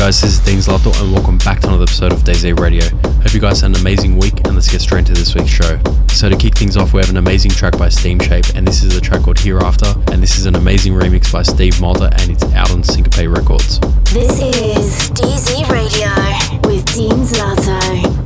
Guys, this is Dean Zlato and welcome back to another episode of DZ Radio. Hope you guys had an amazing week and let's get straight into this week's show. So to kick things off, we have an amazing track by Steam Shape and this is a track called Hereafter and this is an amazing remix by Steve Mulder and it's out on Syncope Records. This is DZ Radio with Dean Zlato.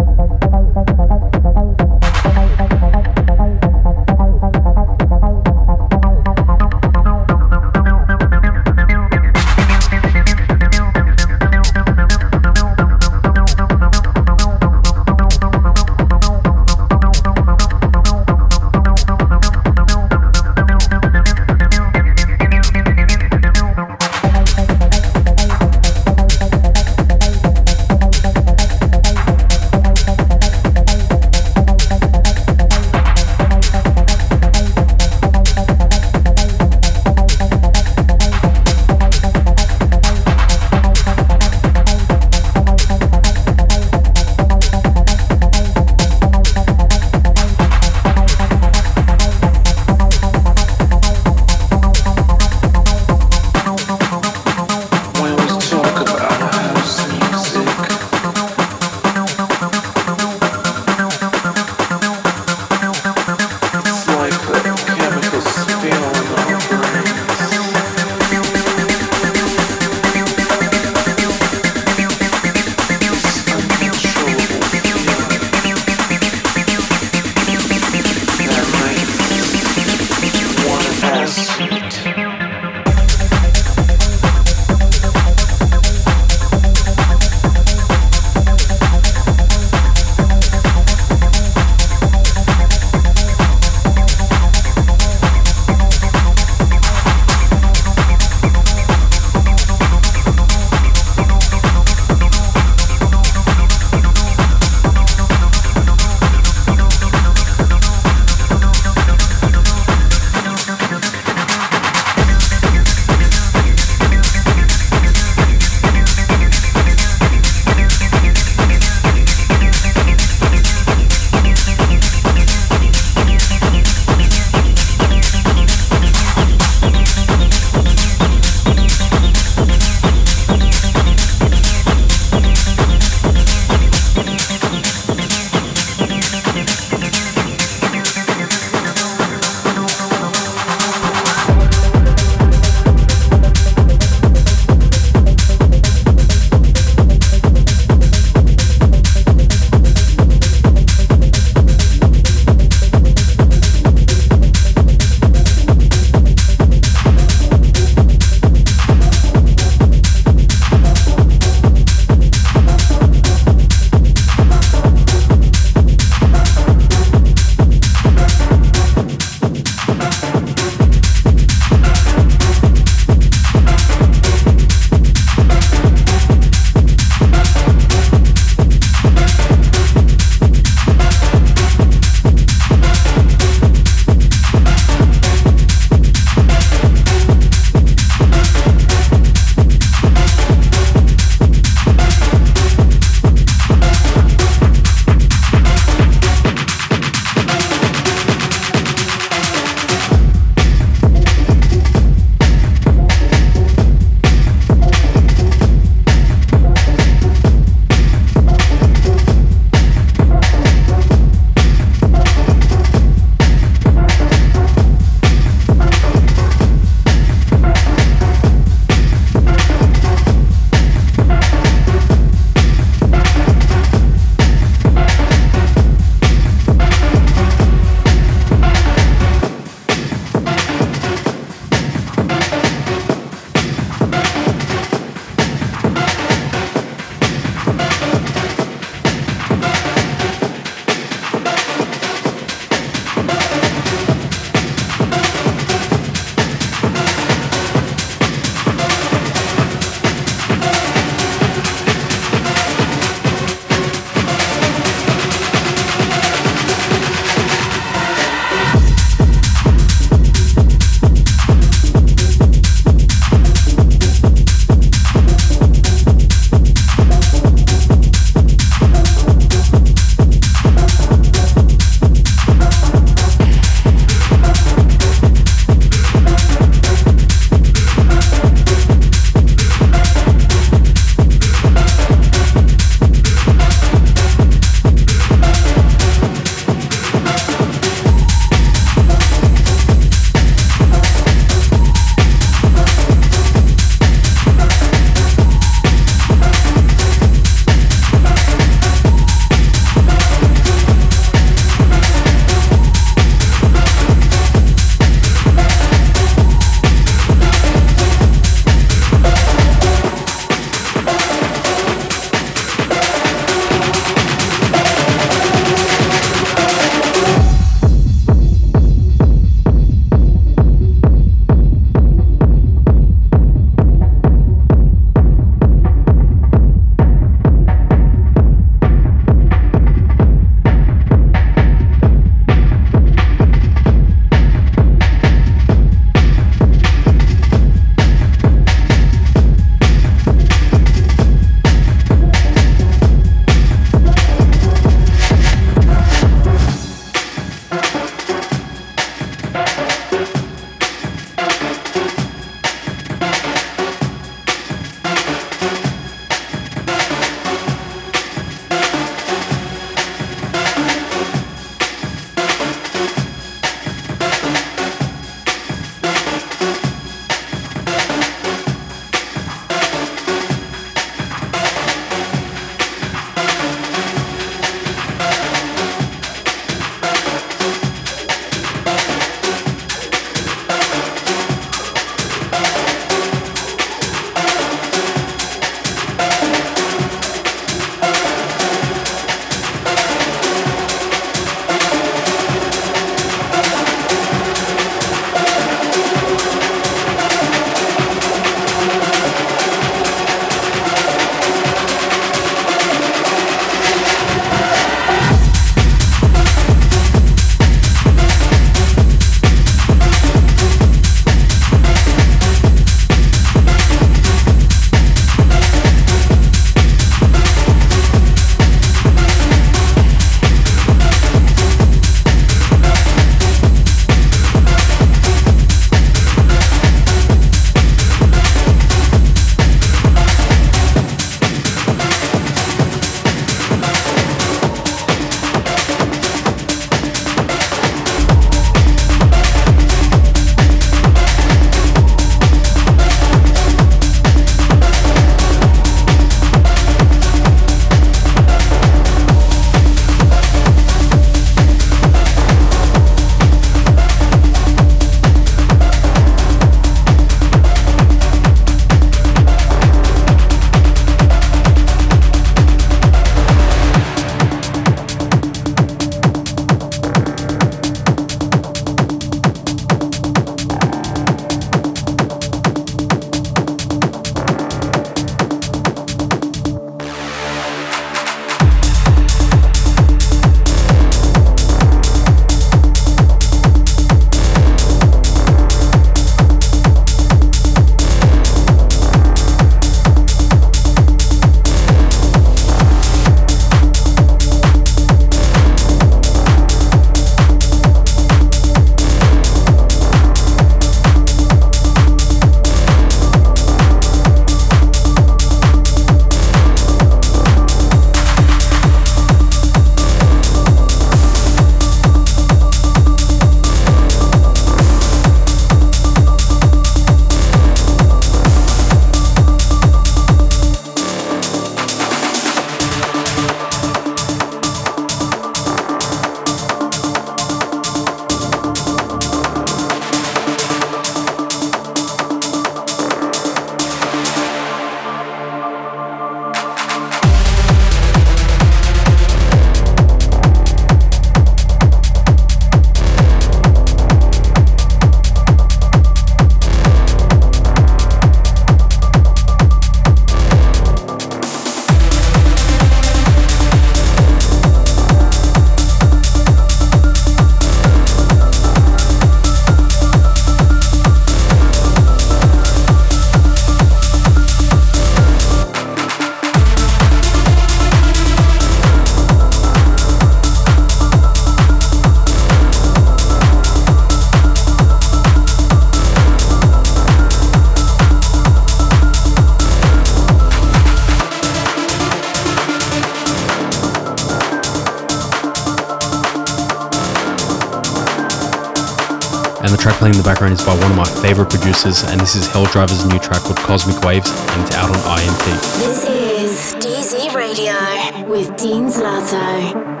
Playing in the background is by one of my favorite producers, and this is Hell Driver's new track called Cosmic Waves, and it's out on IMP. This is DZ Radio with Dean Zlato.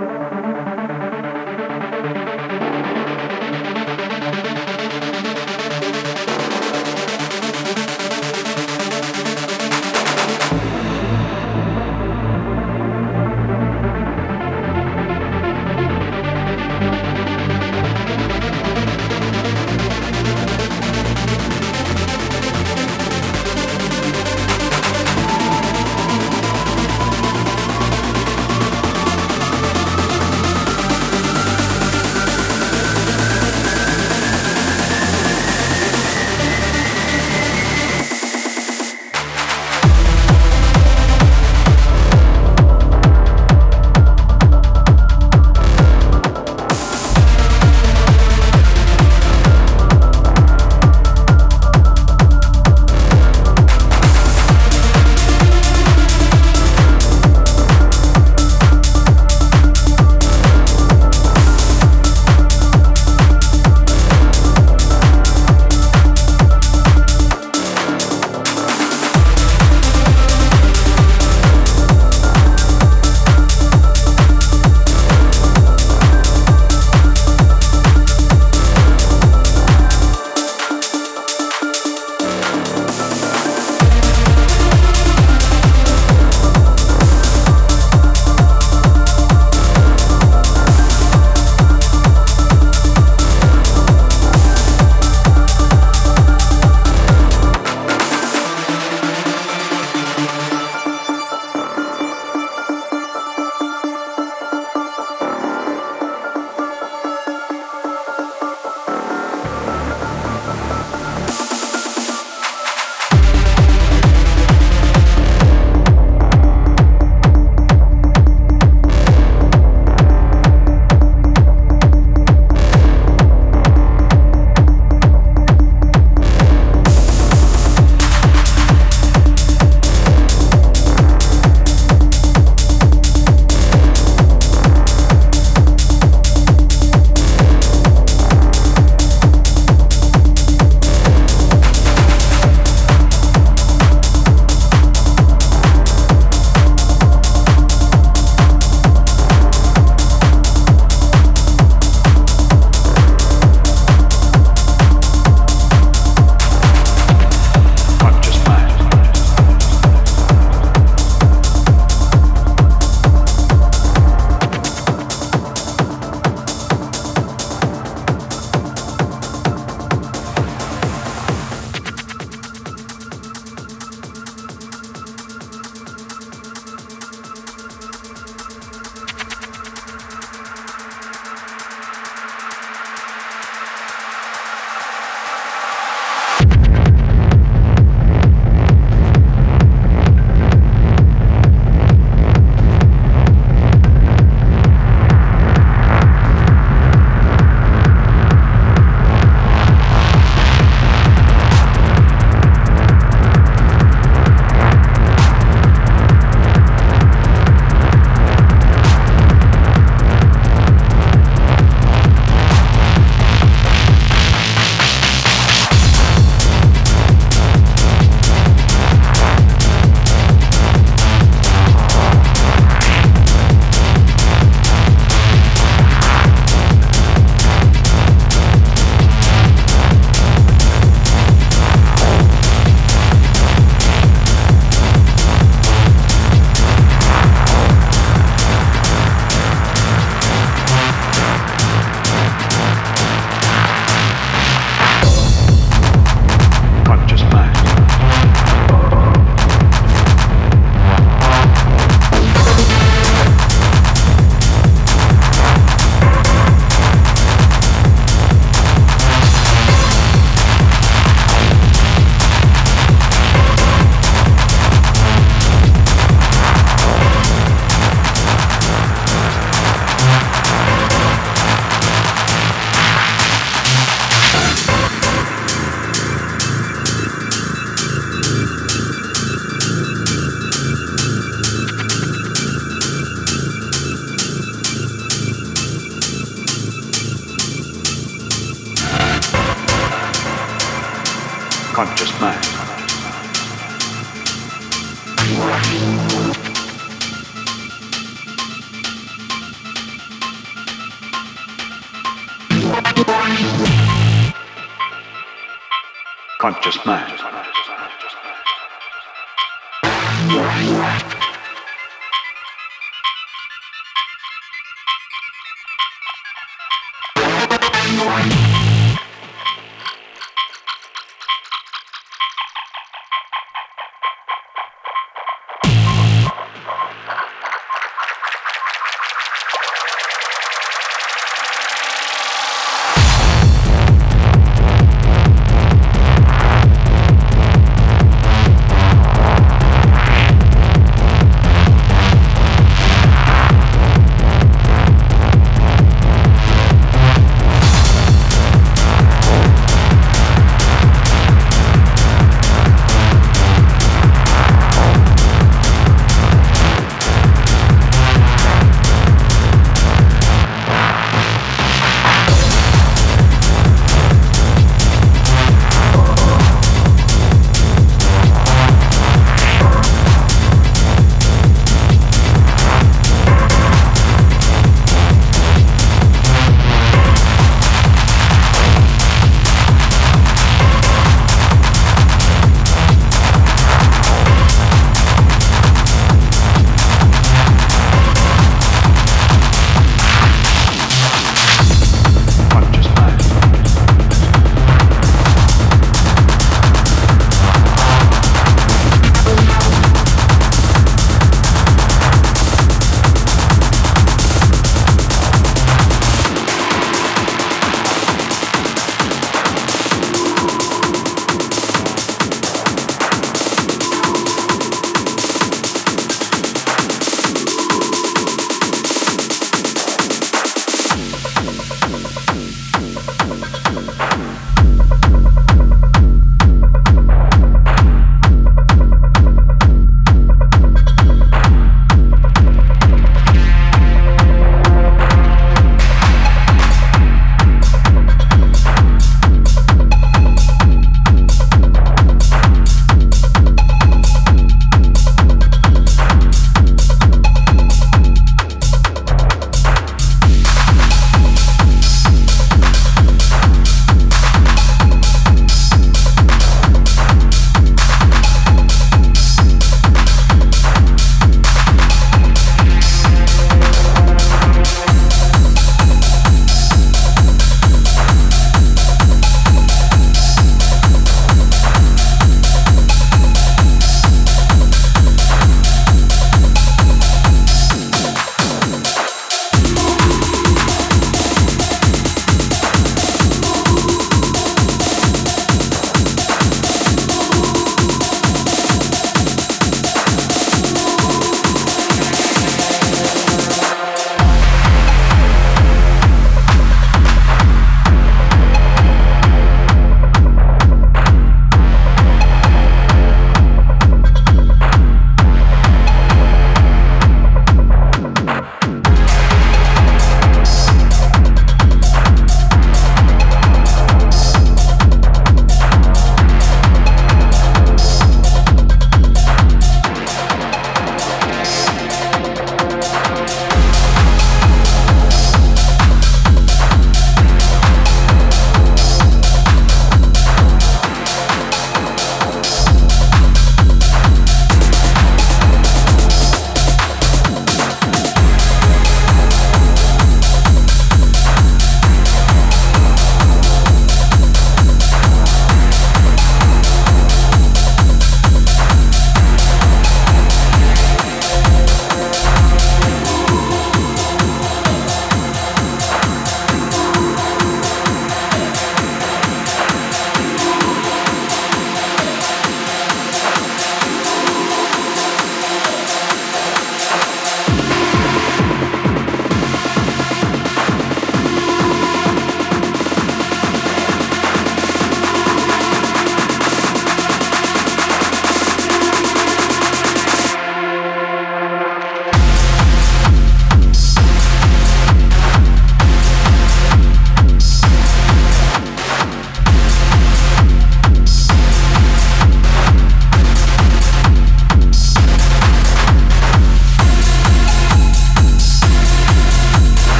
Conscious mind.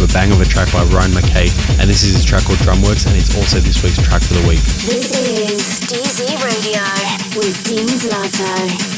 Have a bang of a track by Ryan McKay, and this is his track called Drumworks, and it's also this week's track for the week. This is DZ Radio with Dean Zlato.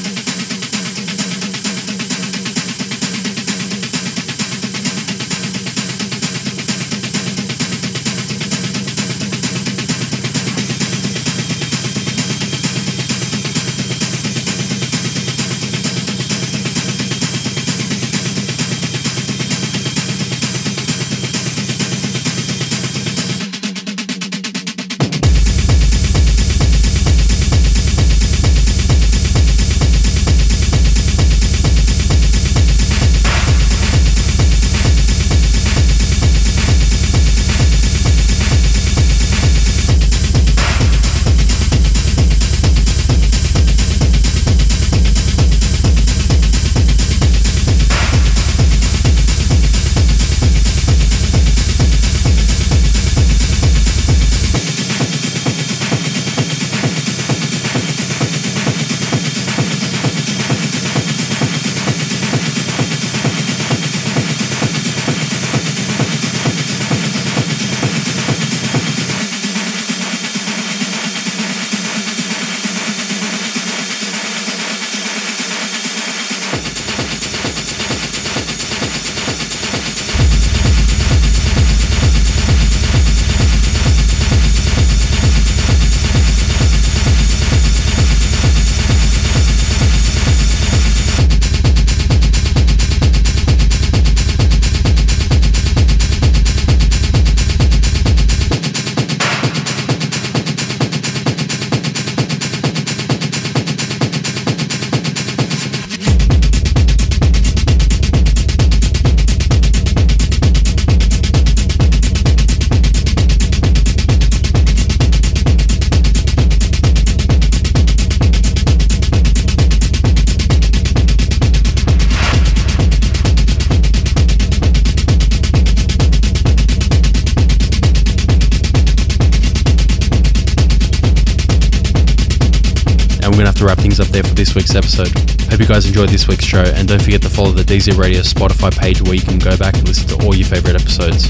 Week's episode. Hope you guys enjoyed this week's show, and don't forget to follow the DZ Radio Spotify page where you can go back and listen to all your favourite episodes.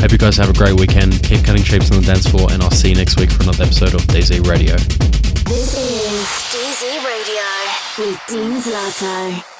Hope you guys have a great weekend, keep cutting shapes on the dance floor, and I'll see you next week for another episode of DZ Radio. This is DZ Radio with Dean Zlato.